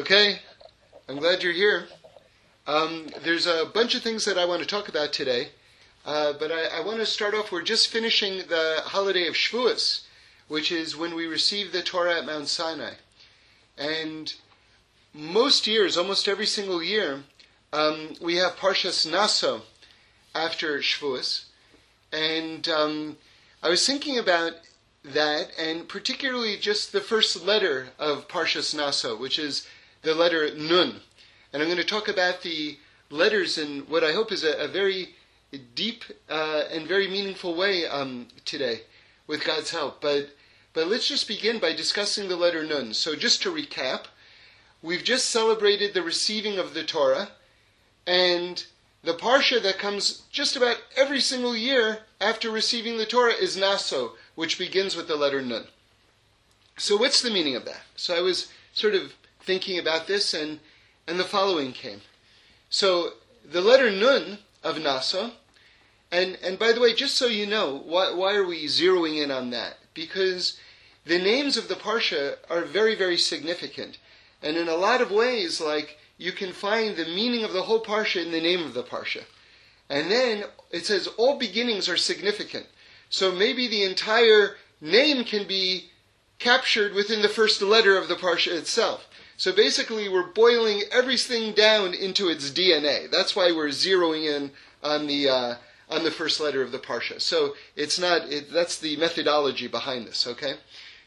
Okay, I'm glad you're here. Um, there's a bunch of things that I want to talk about today, uh, but I, I, want to start off. We're just finishing the holiday of Shavuos, which is when we receive the Torah at Mount Sinai. And most years, almost every single year, um, we have Parshas Naso after Shavuos. And um, I was thinking about that, and particularly just the first letter of Parshas Naso, which is the letter Nun. And I'm going to talk about the letters in what I hope is a, a very deep uh, and very meaningful way um, today, with God's help. But but let's just begin by discussing the letter Nun. So just to recap, we've just celebrated the receiving of the Torah, and the parsha that comes just about every single year after receiving the Torah is Naso, which begins with the letter Nun. So what's the meaning of that? So I was sort of thinking about this, and and the following came. So the letter Nun of Naso, and and by the way, just so you know, why why are we zeroing in on that? Because the names of the parsha are very very significant, and in a lot of ways, like you can find the meaning of the whole parsha in the name of the parsha. And then it says all beginnings are significant. So maybe the entire name can be captured within the first letter of the parsha itself. So basically, we're boiling everything down into its DNA. That's why we're zeroing in on the uh, on the first letter of the parsha. So it's not it, that's the methodology behind this. Okay.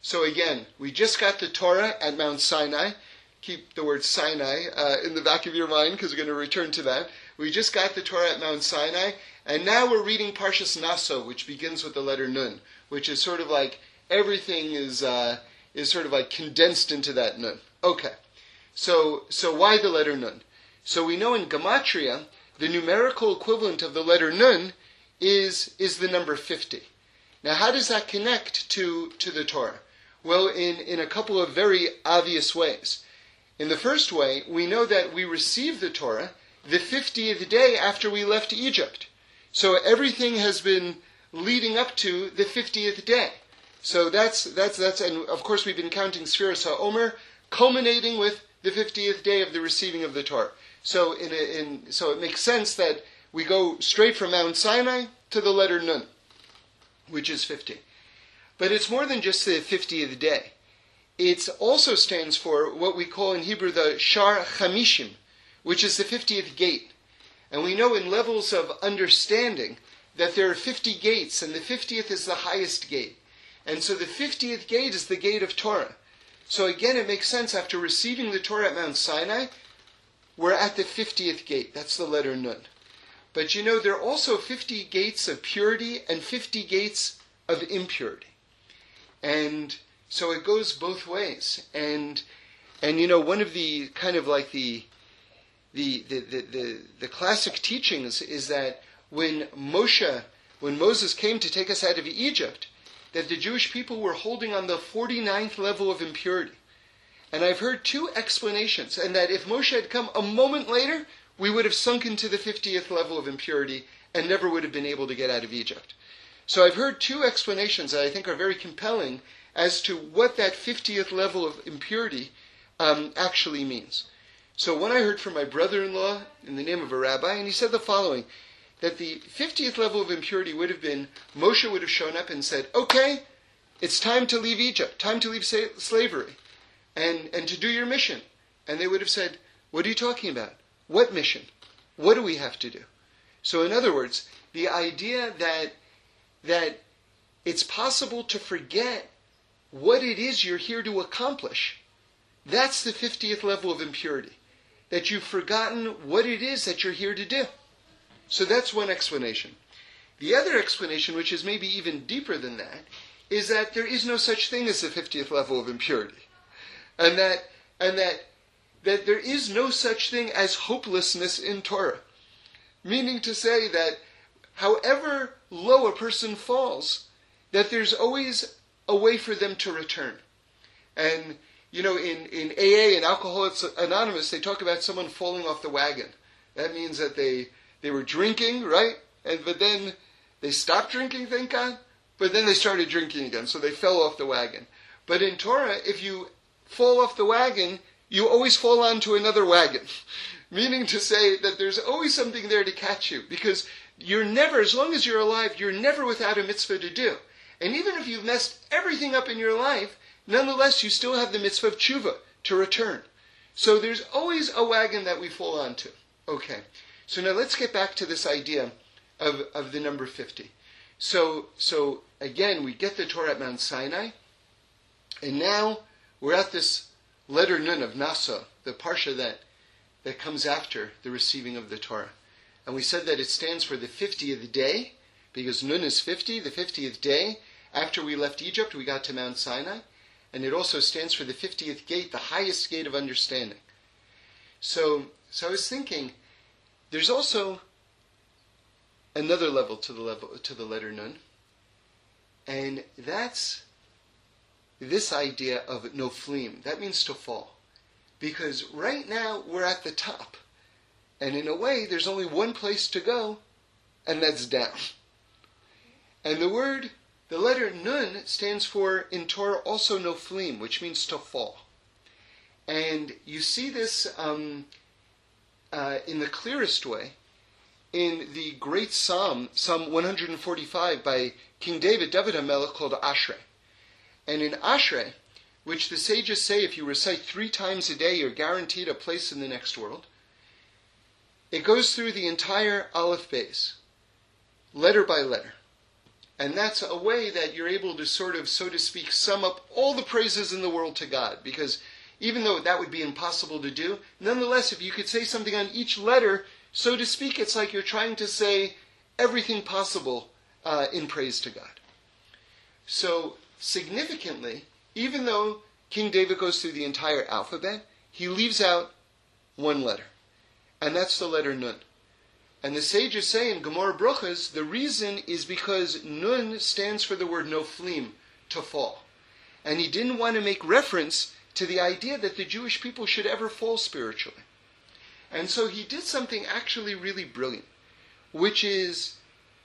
So again, we just got the Torah at Mount Sinai. Keep the word Sinai uh, in the back of your mind because we're going to return to that. We just got the Torah at Mount Sinai, and now we're reading Parshas Naso, which begins with the letter Nun, which is sort of like everything is uh, is sort of like condensed into that Nun. Okay. So, so why the letter Nun? So we know in Gematria, the numerical equivalent of the letter Nun is, is the number 50. Now, how does that connect to, to the Torah? Well, in, in a couple of very obvious ways. In the first way, we know that we received the Torah the 50th day after we left Egypt. So everything has been leading up to the 50th day. So that's, that's, that's, and of course we've been counting Sfiras HaOmer, culminating with the 50th day of the receiving of the Torah. So, in, a, in, so it makes sense that we go straight from Mount Sinai to the letter Nun, which is 50. But it's more than just the 50th day. It also stands for what we call in Hebrew the Shar Chamishim, which is the 50th gate. And we know in levels of understanding that there are 50 gates, and the 50th is the highest gate. And so the 50th gate is the gate of Torah. So again, it makes sense after receiving the Torah at Mount Sinai, we're at the 50th gate. That's the letter Nun. But you know, there are also 50 gates of purity and 50 gates of impurity. And so it goes both ways. And, and you know, one of the kind of like the, the, the, the, the, the classic teachings is that when Moshe, when Moses came to take us out of Egypt, that the Jewish people were holding on the 49th level of impurity. And I've heard two explanations, and that if Moshe had come a moment later, we would have sunk into the 50th level of impurity and never would have been able to get out of Egypt. So I've heard two explanations that I think are very compelling as to what that 50th level of impurity um, actually means. So one I heard from my brother-in-law in the name of a rabbi, and he said the following that the 50th level of impurity would have been Moshe would have shown up and said, okay, it's time to leave Egypt, time to leave slavery, and, and to do your mission. And they would have said, what are you talking about? What mission? What do we have to do? So, in other words, the idea that, that it's possible to forget what it is you're here to accomplish, that's the 50th level of impurity. That you've forgotten what it is that you're here to do. So that's one explanation. The other explanation, which is maybe even deeper than that, is that there is no such thing as the 50th level of impurity. And that, and that, that there is no such thing as hopelessness in Torah. Meaning to say that however low a person falls, that there's always a way for them to return. And, you know, in, in AA and Alcoholics Anonymous, they talk about someone falling off the wagon. That means that they, they were drinking, right? And but then they stopped drinking, thank God. But then they started drinking again, so they fell off the wagon. But in Torah, if you fall off the wagon, you always fall onto another wagon. Meaning to say that there's always something there to catch you because you're never, as long as you're alive, you're never without a mitzvah to do. And even if you've messed everything up in your life, nonetheless you still have the mitzvah of tshuva, to return. So there's always a wagon that we fall onto. Okay. So now let's get back to this idea of, of the number 50. So, so again, we get the Torah at Mount Sinai, and now we're at this letter Nun of Naso, the parsha that, that comes after the receiving of the Torah. And we said that it stands for the 50th day, because Nun is 50, the 50th day. After we left Egypt, we got to Mount Sinai. And it also stands for the 50th gate, the highest gate of understanding. So, so I was thinking, there's also another level to the level to the letter Nun, and that's this idea of noflim. That means to fall, because right now we're at the top. And in a way, there's only one place to go, and that's down. And the word, the letter Nun stands for, in Torah, also noflim, which means to fall. And you see this um, uh, in the clearest way in the great psalm, Psalm 145 by King David, David HaMelech, called Ashrei. And in Ashrei, which the sages say if you recite three times a day, you're guaranteed a place in the next world, it goes through the entire Aleph Beis, letter by letter. And that's a way that you're able to sort of, so to speak, sum up all the praises in the world to God. Because even though that would be impossible to do, nonetheless, if you could say something on each letter, so to speak, it's like you're trying to say everything possible uh, in praise to God. So, significantly, even though King David goes through the entire alphabet, he leaves out one letter and that's the letter Nun. And the sages say in Gemara Bruchas, the reason is because Nun stands for the word noflim, to fall. And he didn't want to make reference to the idea that the Jewish people should ever fall spiritually. And so he did something actually really brilliant, which is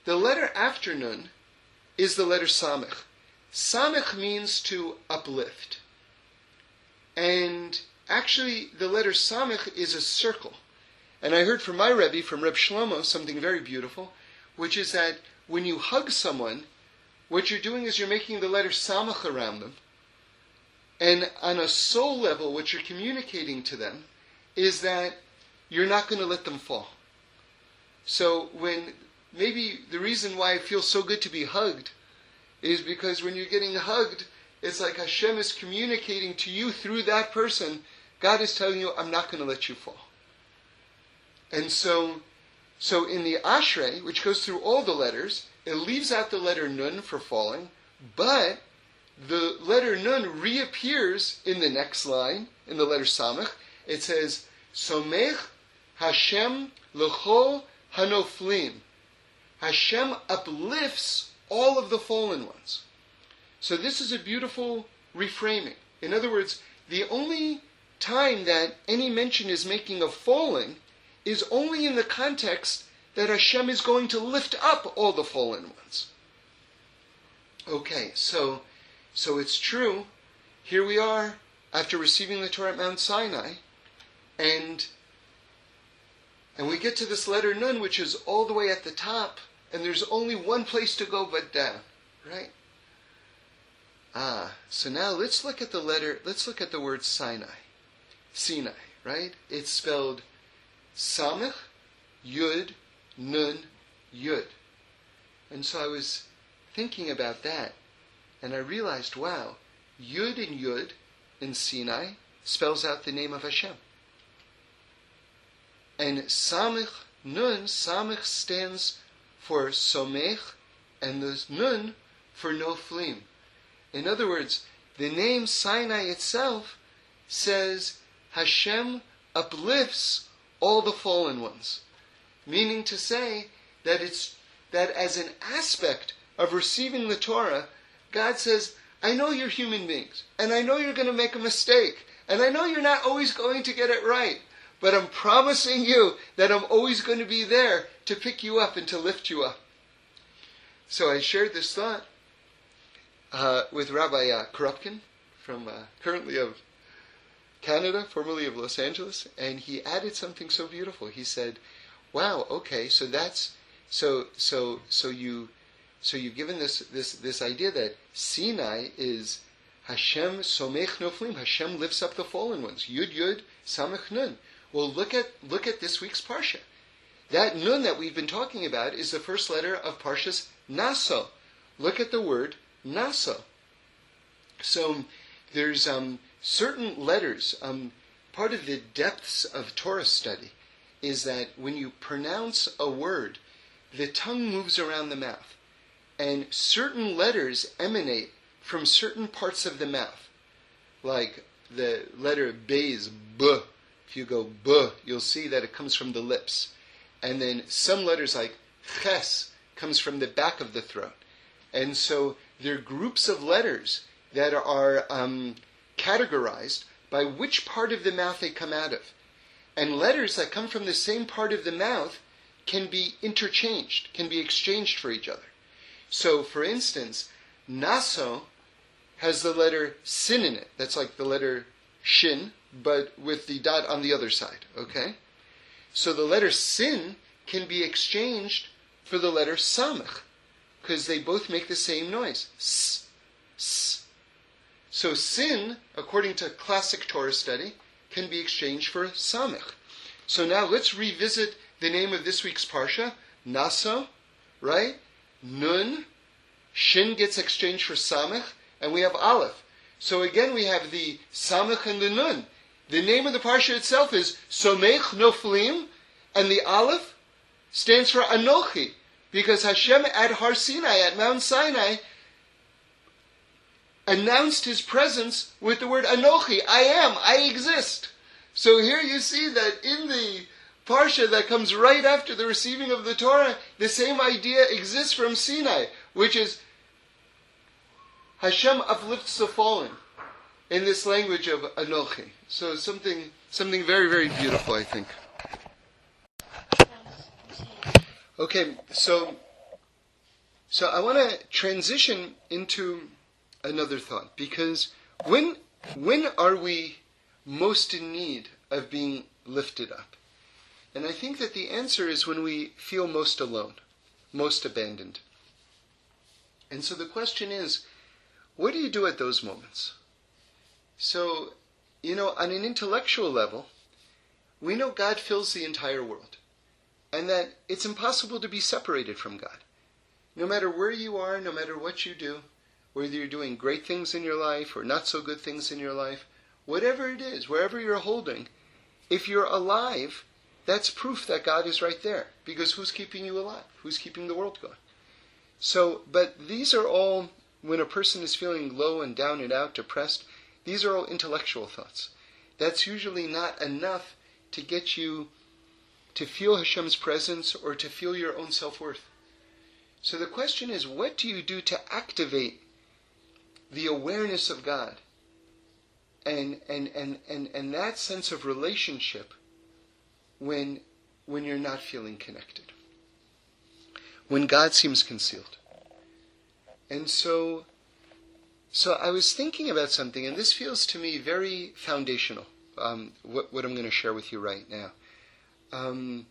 the letter after Nun is the letter Samech. Samech means to uplift. And actually, the letter Samech is a circle. And I heard from my Rebbe, from Reb Shlomo, something very beautiful, which is that when you hug someone, what you're doing is you're making the letter samach around them. And on a soul level, what you're communicating to them is that you're not going to let them fall. So when maybe the reason why it feels so good to be hugged is because when you're getting hugged, it's like Hashem is communicating to you through that person. God is telling you, I'm not going to let you fall. And so, so in the Ashrei, which goes through all the letters, it leaves out the letter Nun for falling, but the letter Nun reappears in the next line, in the letter Samech. It says, Somech Hashem lechol hanoflim. Hashem uplifts all of the fallen ones. So this is a beautiful reframing. In other words, the only time that any mention is making of falling is only in the context that Hashem is going to lift up all the fallen ones. Okay, so so it's true. Here we are after receiving the Torah at Mount Sinai, and and we get to this letter Nun, which is all the way at the top, and there's only one place to go but down, right? Ah, so now let's look at the letter. Let's look at the word Sinai, Sinai, right? It's spelled Samech, Yud, Nun, Yud. And so I was thinking about that, and I realized, wow, Yud and Yud in Sinai spells out the name of Hashem. And Samech, Nun, Samech stands for Somech, and the Nun for no Noflim. In other words, the name Sinai itself says Hashem uplifts all the fallen ones. Meaning to say that it's that as an aspect of receiving the Torah, God says, I know you're human beings, and I know you're going to make a mistake, and I know you're not always going to get it right, but I'm promising you that I'm always going to be there to pick you up and to lift you up. So I shared this thought uh, with Rabbi uh, Krupkin, from uh, currently of Canada, formerly of Los Angeles, and he added something so beautiful. He said, "Wow, okay, so that's so so so you so you've given this this this idea that Sinai is Hashem somech noflim. Hashem lifts up the fallen ones. Yud Yud Samech Nun. Well, look at look at this week's parsha. That Nun that we've been talking about is the first letter of Parshas Naso. Look at the word Naso. So there's um, certain letters. Um, part of the depths of Torah study is that when you pronounce a word, the tongue moves around the mouth, and certain letters emanate from certain parts of the mouth. Like the letter B is B. If you go B, you'll see that it comes from the lips. And then some letters like Ches comes from the back of the throat. And so there are groups of letters that are um, categorized by which part of the mouth they come out of. And letters that come from the same part of the mouth can be interchanged, can be exchanged for each other. So, for instance, naso has the letter sin in it. That's like the letter shin, but with the dot on the other side, okay? So the letter sin can be exchanged for the letter samach, because they both make the same noise. S, s. So sin, according to classic Torah study, can be exchanged for samach. So now let's revisit the name of this week's parsha, Naso, right? Nun, Shin gets exchanged for Samech, and we have Aleph. So again, we have the Samech and the Nun. The name of the parsha itself is Somech Noflim, and the Aleph stands for Anochi, because Hashem at Har Sinai, at Mount Sinai, announced his presence with the word Anochi, I am, I exist. So here you see that in the parsha that comes right after the receiving of the Torah, the same idea exists from Sinai, which is Hashem uplifts the fallen in this language of Anochi. So something something very, very beautiful, I think. Okay, so so I want to transition into another thought because when when are we most in need of being lifted up? And I think that the answer is when we feel most alone, most abandoned. And so the question is, what do you do at those moments? So, you know, on an intellectual level, we know God fills the entire world and that it's impossible to be separated from God. No matter where you are, no matter what you do, whether you're doing great things in your life or not so good things in your life, whatever it is, wherever you're holding, if you're alive, that's proof that God is right there. Because who's keeping you alive? Who's keeping the world going? So, but these are all, when a person is feeling low and down and out, depressed, these are all intellectual thoughts. That's usually not enough to get you to feel Hashem's presence or to feel your own self worth. So the question is, what do you do to activate the awareness of God and, and, and, and, and that sense of relationship when, when you're not feeling connected, when God seems concealed. And so, so I was thinking about something, and this feels to me very foundational, um, what, what I'm going to share with you right now. Um,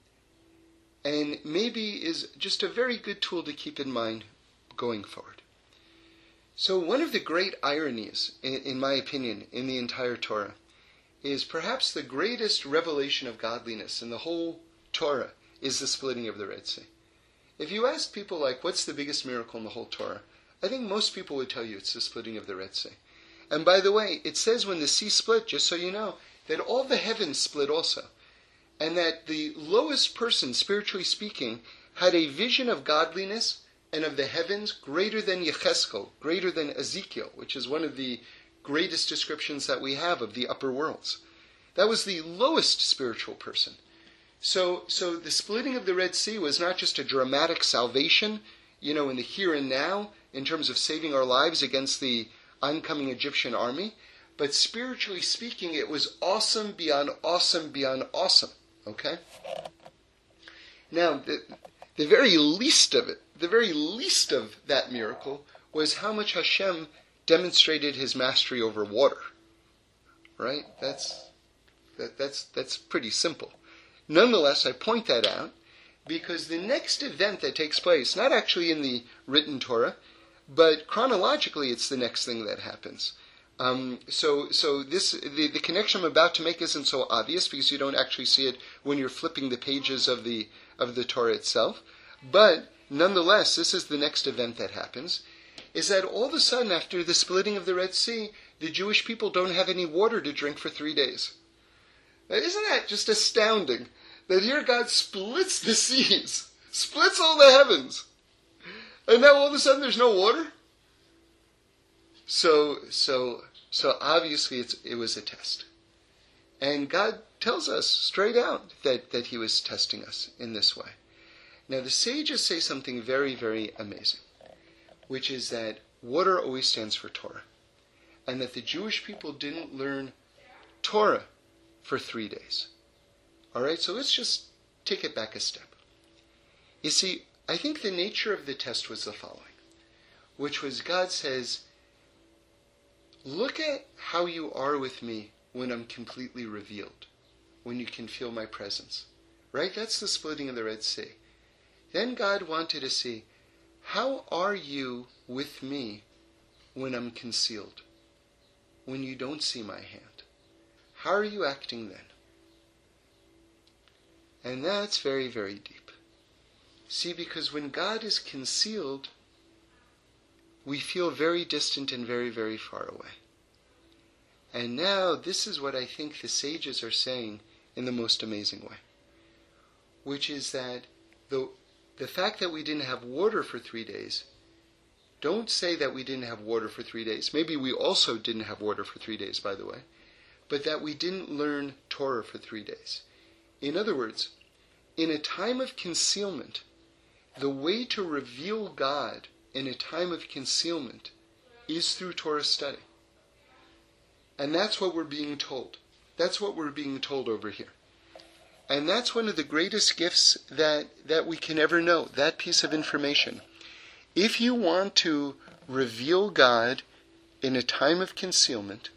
and maybe is just a very good tool to keep in mind going forward. So, one of the great ironies, in, in my opinion, in the entire Torah is perhaps the greatest revelation of godliness in the whole Torah is the splitting of the Red Sea. If you ask people like, what's the biggest miracle in the whole Torah? I think most people would tell you it's the splitting of the Red Sea. And by the way, it says when the sea split, just so you know, that all the heavens split also. And that the lowest person, spiritually speaking, had a vision of godliness and of the heavens greater than Yecheskel, greater than Ezekiel, which is one of the greatest descriptions that we have of the upper worlds. That was the lowest spiritual person. So, so the splitting of the Red Sea was not just a dramatic salvation, you know, in the here and now, in terms of saving our lives against the oncoming Egyptian army, but spiritually speaking, it was awesome beyond awesome beyond awesome. Okay? Now, the, the very least of it, the very least of that miracle was how much Hashem demonstrated his mastery over water. right? That's that, that's that's pretty simple. Nonetheless, I point that out because the next event that takes place, not actually in the written Torah, but chronologically, it's the next thing that happens. Um, so, so this the, the connection I'm about to make isn't so obvious because you don't actually see it when you're flipping the pages of the of the Torah itself. But nonetheless, this is the next event that happens. Is that all of a sudden, after the splitting of the Red Sea, the Jewish people don't have any water to drink for three days? Now, isn't that just astounding? That here God splits the seas, splits all the heavens, and now all of a sudden there's no water. So, so, so obviously it was a test, and God tells us straight out that that He was testing us in this way. Now the sages say something very, very amazing, which is that water always stands for Torah, and that the Jewish people didn't learn Torah for three days. All right, so let's just take it back a step. You see, I think the nature of the test was the following, which was God says, Look at how you are with me when I'm completely revealed, when you can feel my presence. Right? That's the splitting of the Red Sea. Then God wanted to see, How are you with me when I'm concealed, when you don't see my hand? How are you acting then? And that's very, very deep. See, because when God is concealed, we feel very distant and very, very far away. And now, this is what I think the sages are saying in the most amazing way, which is that the, the fact that we didn't have water for three days, don't say that we didn't have water for three days. Maybe we also didn't have water for three days, by the way but that we didn't learn Torah for three days. In other words, in a time of concealment, the way to reveal God in a time of concealment is through Torah study. And that's what we're being told. That's what we're being told over here. And that's one of the greatest gifts that, that we can ever know, that piece of information. If you want to reveal God in a time of concealment,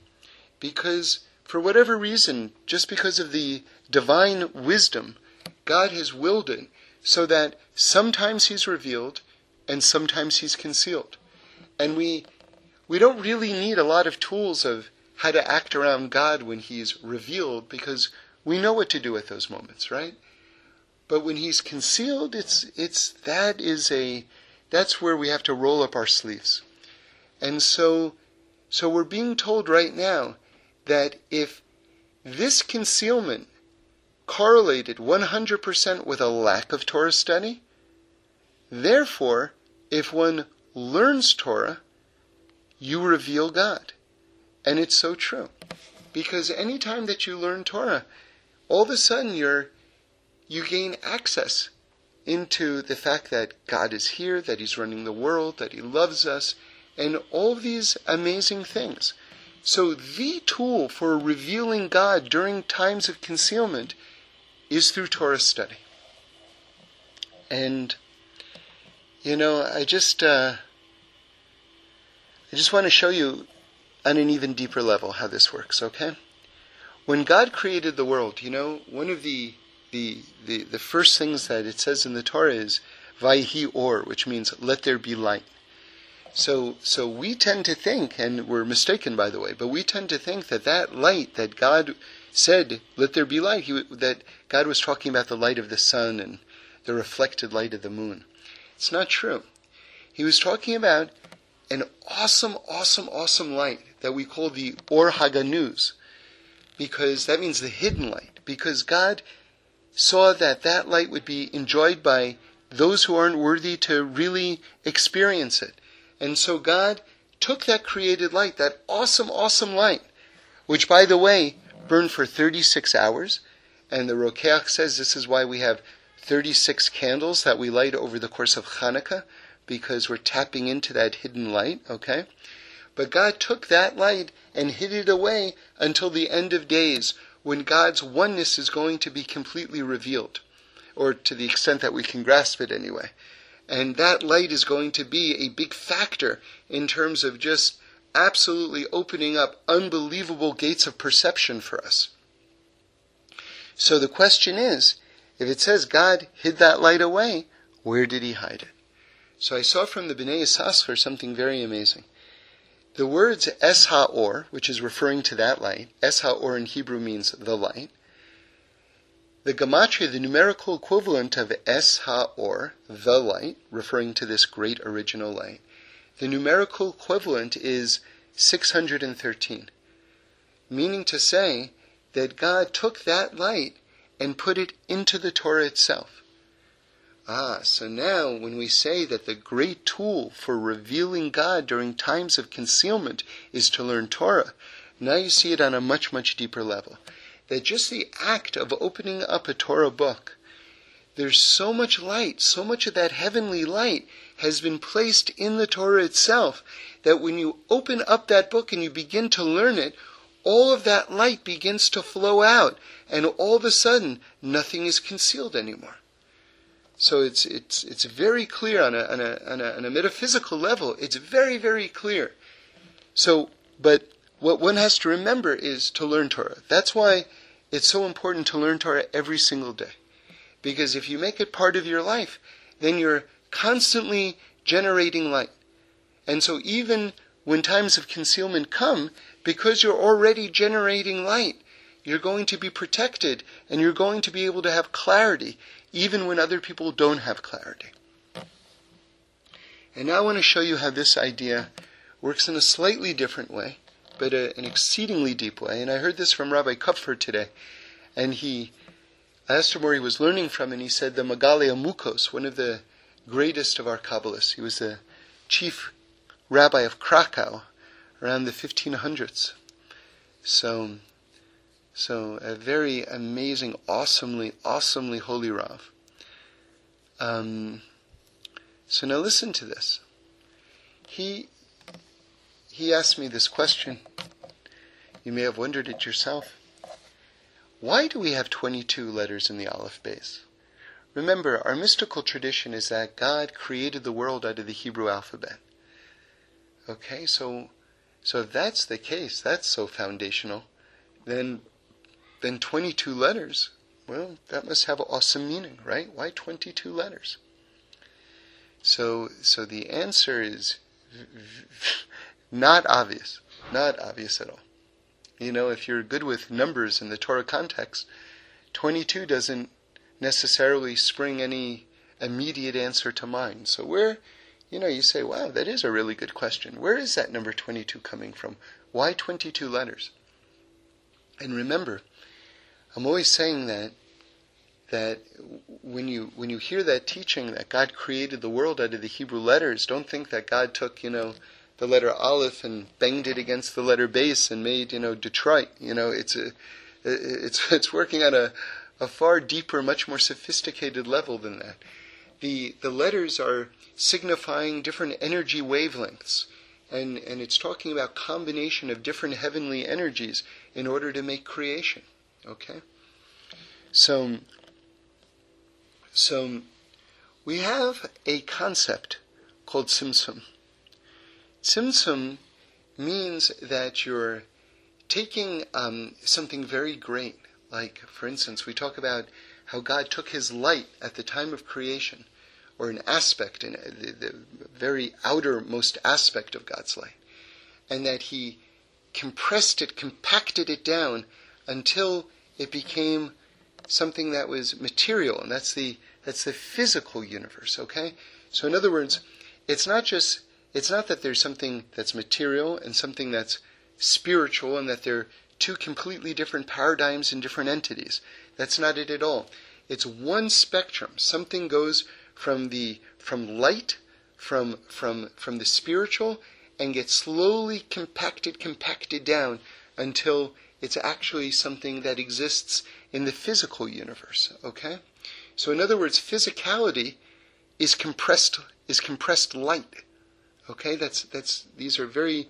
because for whatever reason, just because of the divine wisdom, God has willed it so that sometimes He's revealed and sometimes He's concealed. And we, we don't really need a lot of tools of how to act around God when He's revealed because we know what to do at those moments, right? But when He's concealed, it's, it's, that is a, that's where we have to roll up our sleeves. And so, so we're being told right now that if this concealment correlated 100% with a lack of Torah study, therefore, if one learns Torah, you reveal God. And it's so true. Because anytime that you learn Torah, all of a sudden you're you gain access into the fact that God is here, that He's running the world, that He loves us, and all these amazing things. So the tool for revealing God during times of concealment is through Torah study. And you know, I just uh, I just want to show you on an even deeper level how this works, okay? When God created the world, you know, one of the the, the, the first things that it says in the Torah is Vayhi Or, which means let there be light. So, so we tend to think, and we're mistaken by the way, but we tend to think that that light that God said, "Let there be light," he, that God was talking about the light of the sun and the reflected light of the moon. It's not true. He was talking about an awesome, awesome, awesome light that we call the Or Haganuz, because that means the hidden light. Because God saw that that light would be enjoyed by those who aren't worthy to really experience it. And so God took that created light, that awesome, awesome light, which, by the way, burned for 36 hours. And the Rokeach says this is why we have 36 candles that we light over the course of Hanukkah, because we're tapping into that hidden light, okay? But God took that light and hid it away until the end of days, when God's oneness is going to be completely revealed, or to the extent that we can grasp it anyway. And that light is going to be a big factor in terms of just absolutely opening up unbelievable gates of perception for us. So the question is, if it says God hid that light away, where did he hide it? So I saw from the Bnei Yissaschar something very amazing. The words Es HaOr, which is referring to that light, Es HaOr in Hebrew means the light. The gematria, the numerical equivalent of Es HaOr, the light, referring to this great original light, the numerical equivalent is 613, meaning to say that God took that light and put it into the Torah itself. Ah, so now when we say that the great tool for revealing God during times of concealment is to learn Torah, now you see it on a much, much deeper level. That just the act of opening up a Torah book, there's so much light, so much of that heavenly light has been placed in the Torah itself that when you open up that book and you begin to learn it, all of that light begins to flow out, and all of a sudden, nothing is concealed anymore. So it's it's it's very clear on a, on a, on a, on a metaphysical level. It's very very clear. So, but what one has to remember is to learn Torah. That's why it's so important to learn Torah every single day, because if you make it part of your life, then you're constantly generating light. And so even when times of concealment come, because you're already generating light, you're going to be protected and you're going to be able to have clarity even when other people don't have clarity. And now I want to show you how this idea works in a slightly different way, but a, an exceedingly deep way. And I heard this from Rabbi Kupfer today, and he I asked him where he was learning from, and he said the Megaleh Amukos, one of the greatest of our Kabbalists. He was the chief rabbi of Krakow around the 1500s. So, so a very amazing, awesomely, awesomely holy Rav. Um, so now listen to this. He he asked me this question. You may have wondered it yourself. Why do we have 22 letters in the Aleph Beis? Remember, our mystical tradition is that God created the world out of the Hebrew alphabet. Okay, so so if that's the case, that's so foundational, then then 22 letters, well, that must have an awesome meaning, right? Why 22 letters? So so the answer is not obvious, not obvious at all. You know, if you're good with numbers in the Torah context, 22 doesn't necessarily spring any immediate answer to mind. So where you know, you say, wow, that is a really good question. Where is that number 22 coming from? Why 22 letters? And remember, I'm always saying that that when you when you hear that teaching that God created the world out of the Hebrew letters, don't think that God took, you know, the letter Aleph and banged it against the letter Beis and made, you know, Detroit. You know, it's a it's it's working on a a far deeper, much more sophisticated level than that. The the letters are signifying different energy wavelengths. And, and it's talking about combination of different heavenly energies in order to make creation. Okay? So, so we have a concept called tzimtzum. Tzimtzum means that you're taking um, something very great. Like, for instance, we talk about how God took his light at the time of creation or an aspect, in the, the very outermost aspect of God's light, and that He compressed it, compacted it down until it became something that was material, and that's the that's the physical universe. Okay, so in other words, it's not just it's not that there's something that's material and something that's spiritual, and that they're two completely different paradigms and different entities. That's not it at all. It's one spectrum. Something goes from the from light, from from from the spiritual, and gets slowly compacted, compacted down until it's actually something that exists in the physical universe. Okay? So in other words, physicality is compressed is compressed light. Okay, that's that's these are very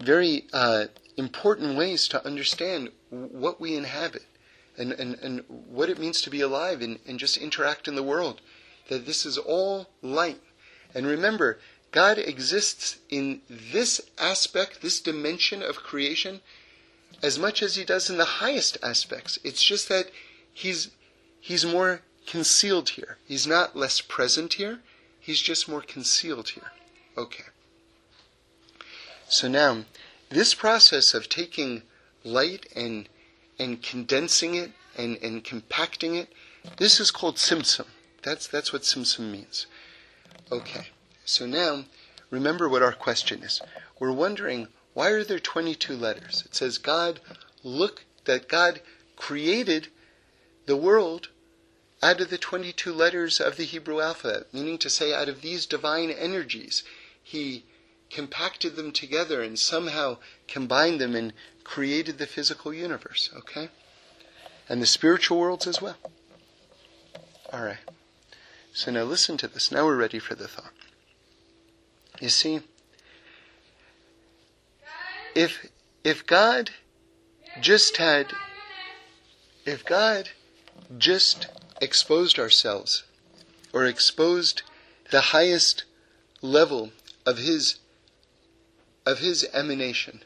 very uh, important ways to understand what we inhabit and, and, and what it means to be alive and, and just interact in the world. That this is all light. And remember, God exists in this aspect, this dimension of creation, as much as he does in the highest aspects. It's just that he's he's more concealed here. He's not less present here. He's just more concealed here. Okay. So now, this process of taking light and and condensing it and, and compacting it, this is called tzimtzum. That's that's what tzimtzum means. Okay. So now, remember what our question is. We're wondering why are there 22 letters? It says God look that God created the world out of the 22 letters of the Hebrew alphabet, meaning to say out of these divine energies, he compacted them together and somehow combined them and created the physical universe, okay? And the spiritual worlds as well. All right. So now listen to this. Now we're ready for the thought. You see, if if God just had if God just exposed ourselves or exposed the highest level of his of his emanation,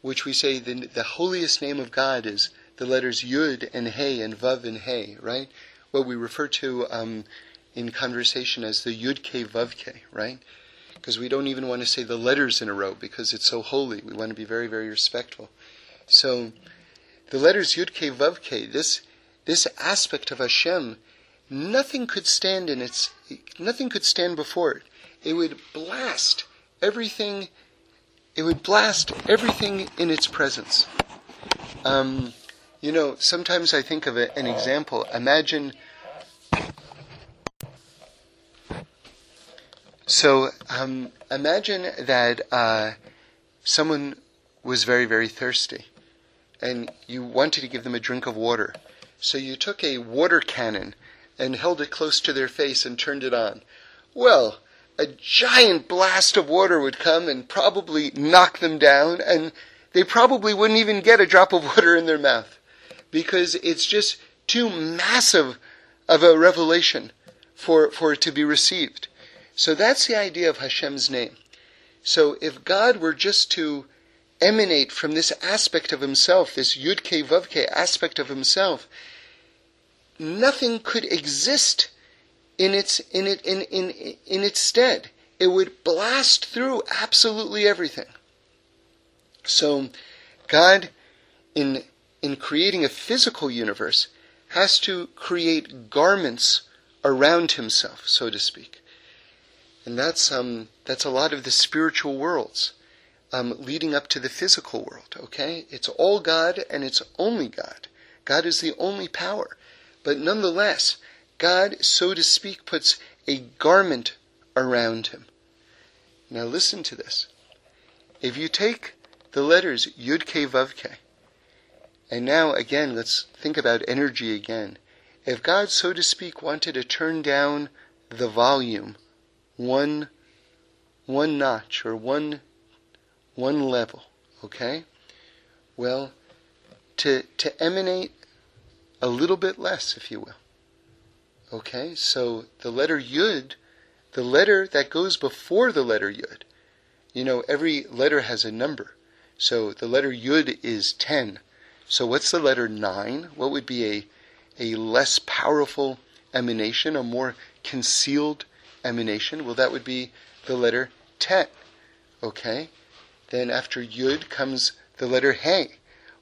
which we say the, the holiest name of God is the letters Yud and Hey and Vav and Hey, right? What we refer to um, in conversation as the Yud Ke Vav Ke, right? Because we don't even want to say the letters in a row because it's so holy. We want to be very, very respectful. So the letters Yud Ke Vav Ke, this this aspect of Hashem, nothing could stand in its nothing could stand before it. It would blast everything it would blast everything in its presence. Um, you know, sometimes I think of an example. Imagine. So, um, imagine that uh, someone was very, very thirsty, and you wanted to give them a drink of water. So you took a water cannon and held it close to their face and turned it on. Well, a giant blast of water would come and probably knock them down, and they probably wouldn't even get a drop of water in their mouth because it's just too massive of a revelation for, for it to be received. So that's the idea of Hashem's name. So if God were just to emanate from this aspect of himself, this Yud-Ke Vav-Ke aspect of himself, nothing could exist in its in it in, in in its stead. It would blast through absolutely everything. So God in in creating a physical universe has to create garments around himself, so to speak. And that's um that's a lot of the spiritual worlds. Um, leading up to the physical world, okay? It's all God and it's only God. God is the only power. But nonetheless, God, so to speak, puts a garment around him. Now listen to this. If you take the letters Yud Ke Vav Ke, and now again, let's think about energy again. If God, so to speak, wanted to turn down the volume one one notch or one one level, okay? Well, to to emanate a little bit less, if you will. Okay, so the letter Yud, the letter that goes before the letter Yud, you know, every letter has a number. So the letter Yud is 10. So what's the letter 9? What would be a, a less powerful emanation, a more concealed emanation? Well, that would be the letter Tet. Okay? Then after Yud comes the letter Hey.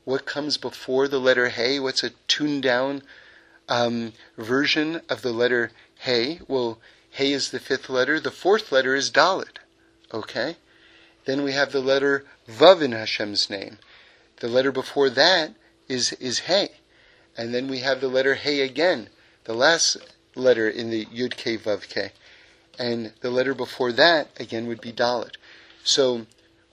What comes before the letter Hey? What's a tuned down um, version of the letter Hey. Well, Hey is the fifth letter. The fourth letter is Dalid. Okay? Then we have the letter Vav in Hashem's name. The letter before that is, is Hey. And then we have the letter Hey again, the last letter in the Yud Ke Vav Ke. And the letter before that, again, would be Dalid. So,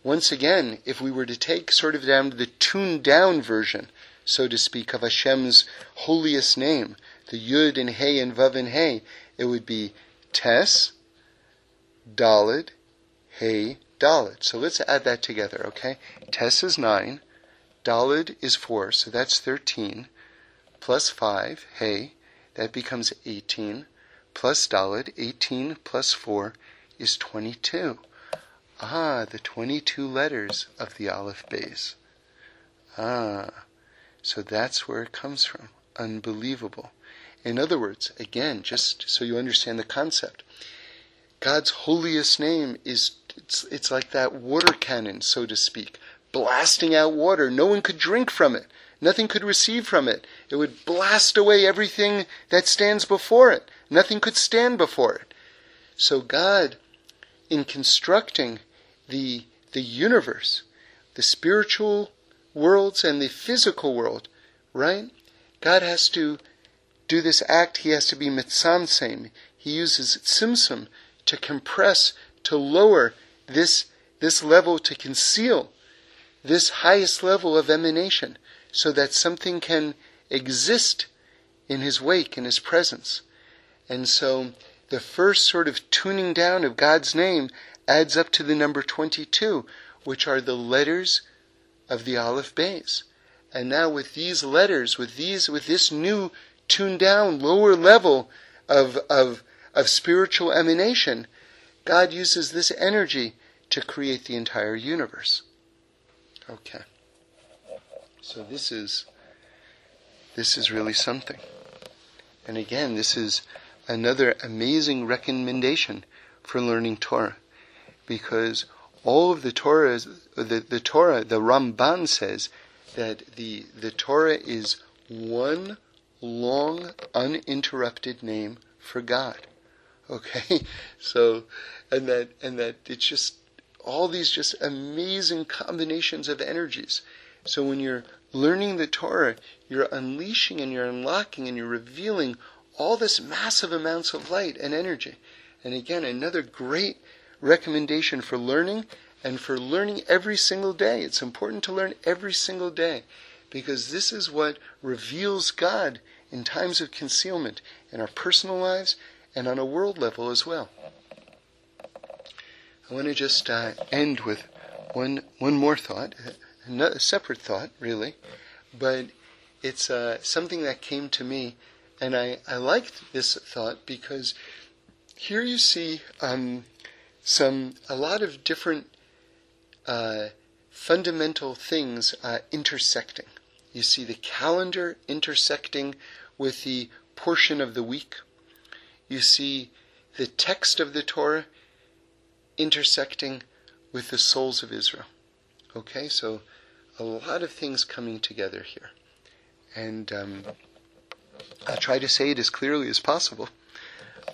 once again, if we were to take sort of down the tuned down version so to speak, of Hashem's holiest name, the Yud and Hey and Vav and Hey, it would be Tes, Dalid, Hey, Dalid. So let's add that together, okay? Tes is 9, Dalid is 4, so that's 13, plus 5, Hey, that becomes 18, plus Dalid, 18 plus 4 is 22. Ah, the 22 letters of the Aleph Beis. Ah, so that's where it comes from. Unbelievable. In other words, again, just so you understand the concept, God's holiest name is it's, it's like that water cannon, so to speak, blasting out water. No one could drink from it. Nothing could receive from it. It would blast away everything that stands before it. Nothing could stand before it. So God, in constructing the, the universe, the spiritual worlds and the physical world, right? God has to do this act. He has to be mitzamsem. He uses tzimtzum to compress, to lower this, this level, to conceal this highest level of emanation so that something can exist in his wake, in his presence. And so the first sort of tuning down of God's name adds up to the number 22, which are the letters of the Aleph Beis. And now with these letters, with these, with this new tuned down lower level of, of, of spiritual emanation, God uses this energy to create the entire universe. Okay. So this is this is really something. And again, this is another amazing recommendation for learning Torah. Because all of the Torah, the, the Torah, the Ramban says that the, the Torah is one long, uninterrupted name for God. Okay, so and that and that it's just all these just amazing combinations of energies. So when you're learning the Torah, you're unleashing and you're unlocking and you're revealing all this massive amounts of light and energy. And again, another great recommendation for learning and for learning every single day. It's important to learn every single day because this is what reveals God in times of concealment in our personal lives and on a world level as well. I want to just uh, end with one one more thought, a separate thought, really, but it's uh, something that came to me, and I, I liked this thought because here you see um, some a lot of different uh, fundamental things uh, intersecting. You see the calendar intersecting with the portion of the week. You see the text of the Torah intersecting with the souls of Israel. Okay, so a lot of things coming together here. And um, I'll try to say it as clearly as possible.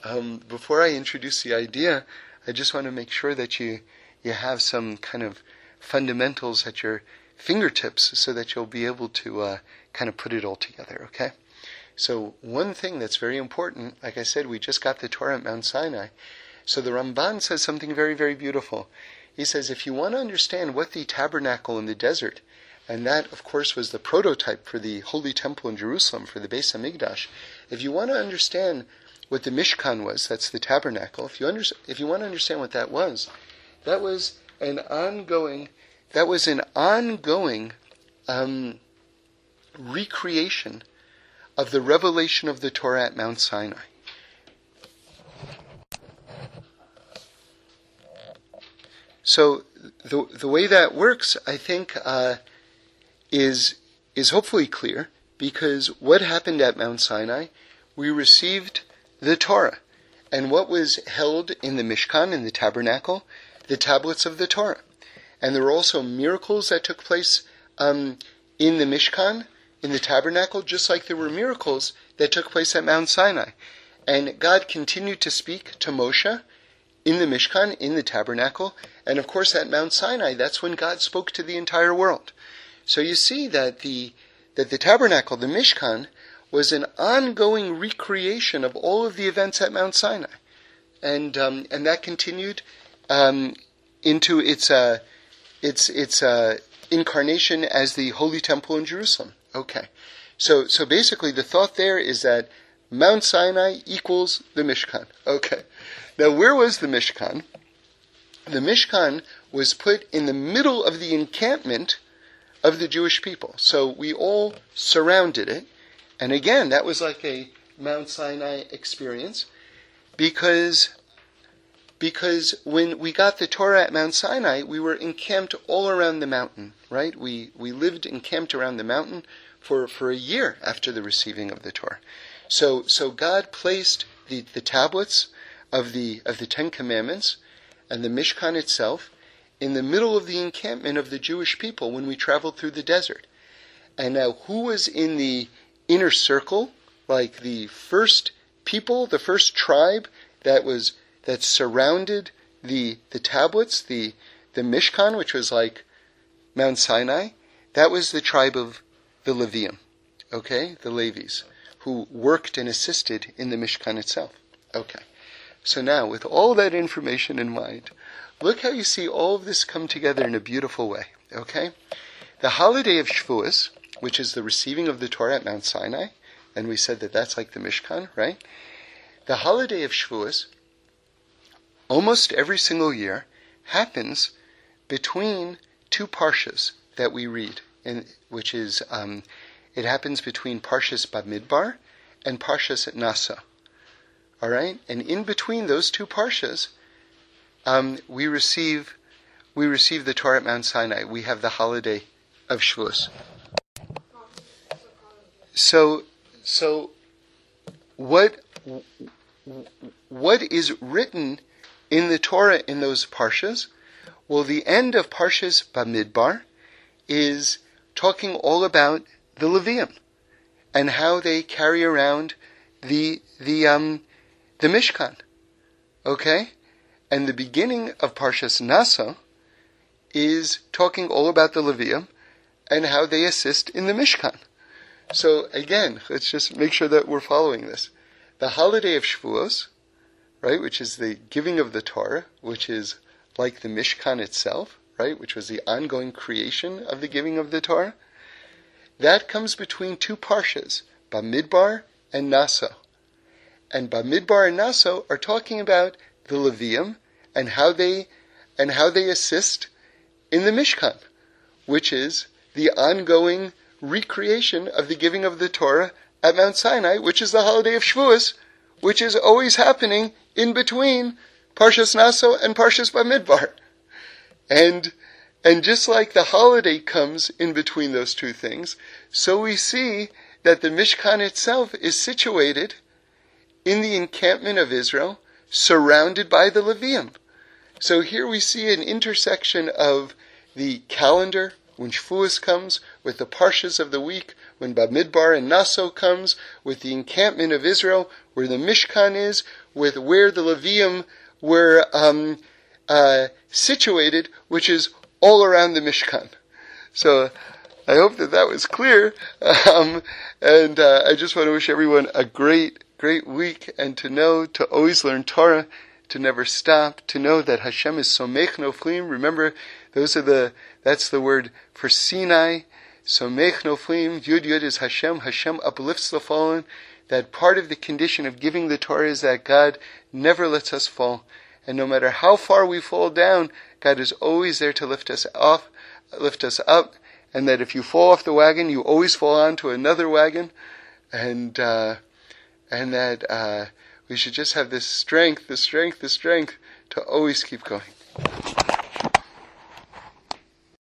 Um, before I introduce the idea, I just want to make sure that you, you have some kind of fundamentals at your fingertips so that you'll be able to uh, kind of put it all together, okay? So, one thing that's very important, like I said, we just got the Torah at Mount Sinai. So, the Ramban says something very, very beautiful. He says, if you want to understand what the tabernacle in the desert, and that, of course, was the prototype for the Holy Temple in Jerusalem, for the Beis Hamikdash, if you want to understand what the Mishkan was, that's the tabernacle, if you, under, if you want to understand what that was, that was an ongoing, that was an ongoing um, recreation of the revelation of the Torah at Mount Sinai. So the the way that works, I think, uh, is is hopefully clear because what happened at Mount Sinai, we received the Torah, and what was held in the Mishkan in the tabernacle, the tablets of the Torah, and there were also miracles that took place um, in the Mishkan in the tabernacle, just like there were miracles that took place at Mount Sinai. And God continued to speak to Moshe in the Mishkan, in the tabernacle, and of course at Mount Sinai, that's when God spoke to the entire world. So you see that the that the tabernacle, the Mishkan, was an ongoing recreation of all of the events at Mount Sinai, and um, and that continued um, into its uh, its its uh, incarnation as the Holy Temple in Jerusalem. Okay. So, so basically the thought there is that Mount Sinai equals the Mishkan. Okay. Now, where was the Mishkan? The Mishkan was put in the middle of the encampment of the Jewish people. So we all surrounded it. And again, that was like a Mount Sinai experience because because when we got the Torah at Mount Sinai, we were encamped all around the mountain, right? We, we lived encamped around the mountain for, for a year after the receiving of the Torah. So, so God placed the, the tablets of the, of the Ten Commandments and the Mishkan itself in the middle of the encampment of the Jewish people when we traveled through the desert. And now, who was in the inner circle, like the first people, the first tribe that was that surrounded the the tablets, the the Mishkan, which was like Mount Sinai? That was the tribe of the Levium, okay, the Levies, who worked and assisted in the Mishkan itself. Okay. So now, with all that information in mind, look how you see all of this come together in a beautiful way. Okay? The holiday of Shavuos, which is the receiving of the Torah at Mount Sinai, and we said that that's like the Mishkan, right? The holiday of Shavuos, almost every single year, happens between two parshas that we read, in, which is um, it happens between Parshas Bamidbar and Parshas at Naso. All right, and in between those two parshas, um, we receive we receive the Torah at Mount Sinai. We have the holiday of Shavuos. So, so what what is written in the Torah in those parshas? Well, the end of Parshas Bamidbar is talking all about the Levium and how they carry around the the um, the Mishkan. Okay? And the beginning of Parshas Naso is talking all about the Levium and how they assist in the Mishkan. So again, let's just make sure that we're following this. The holiday of Shavuos, right, which is the giving of the Torah, which is like the Mishkan itself, right, which was the ongoing creation of the giving of the Torah, that comes between two parshas, Bamidbar and Naso and Bamidbar and Naso are talking about the Levium and how they and how they assist in the Mishkan, which is the ongoing recreation of the giving of the Torah at Mount Sinai, which is the holiday of Shavuos, which is always happening in between Parshas Naso and Parshas Bamidbar. And and just like the holiday comes in between those two things, so we see that the Mishkan itself is situated in the encampment of Israel, surrounded by the Levium. So here we see an intersection of the calendar when Shavuos comes, with the parshas of the week, when Bamidbar and Naso comes, with the encampment of Israel, where the Mishkan is, with where the Levium were um, uh, situated, which is all around the Mishkan. So I hope that that was clear, um, and uh, I just want to wish everyone a great great week and to know, to always learn Torah, to never stop, to know that Hashem is Somech Noflim. Remember, those are the, that's the word for Sinai. Somech Noflim, Yud Yud is Hashem. Hashem uplifts the fallen. That part of the condition of giving the Torah is that God never lets us fall. And no matter how far we fall down, God is always there to lift us off, lift us up. And that if you fall off the wagon, you always fall onto another wagon. And, uh, and that uh, we should just have this strength, the strength, the strength to always keep going.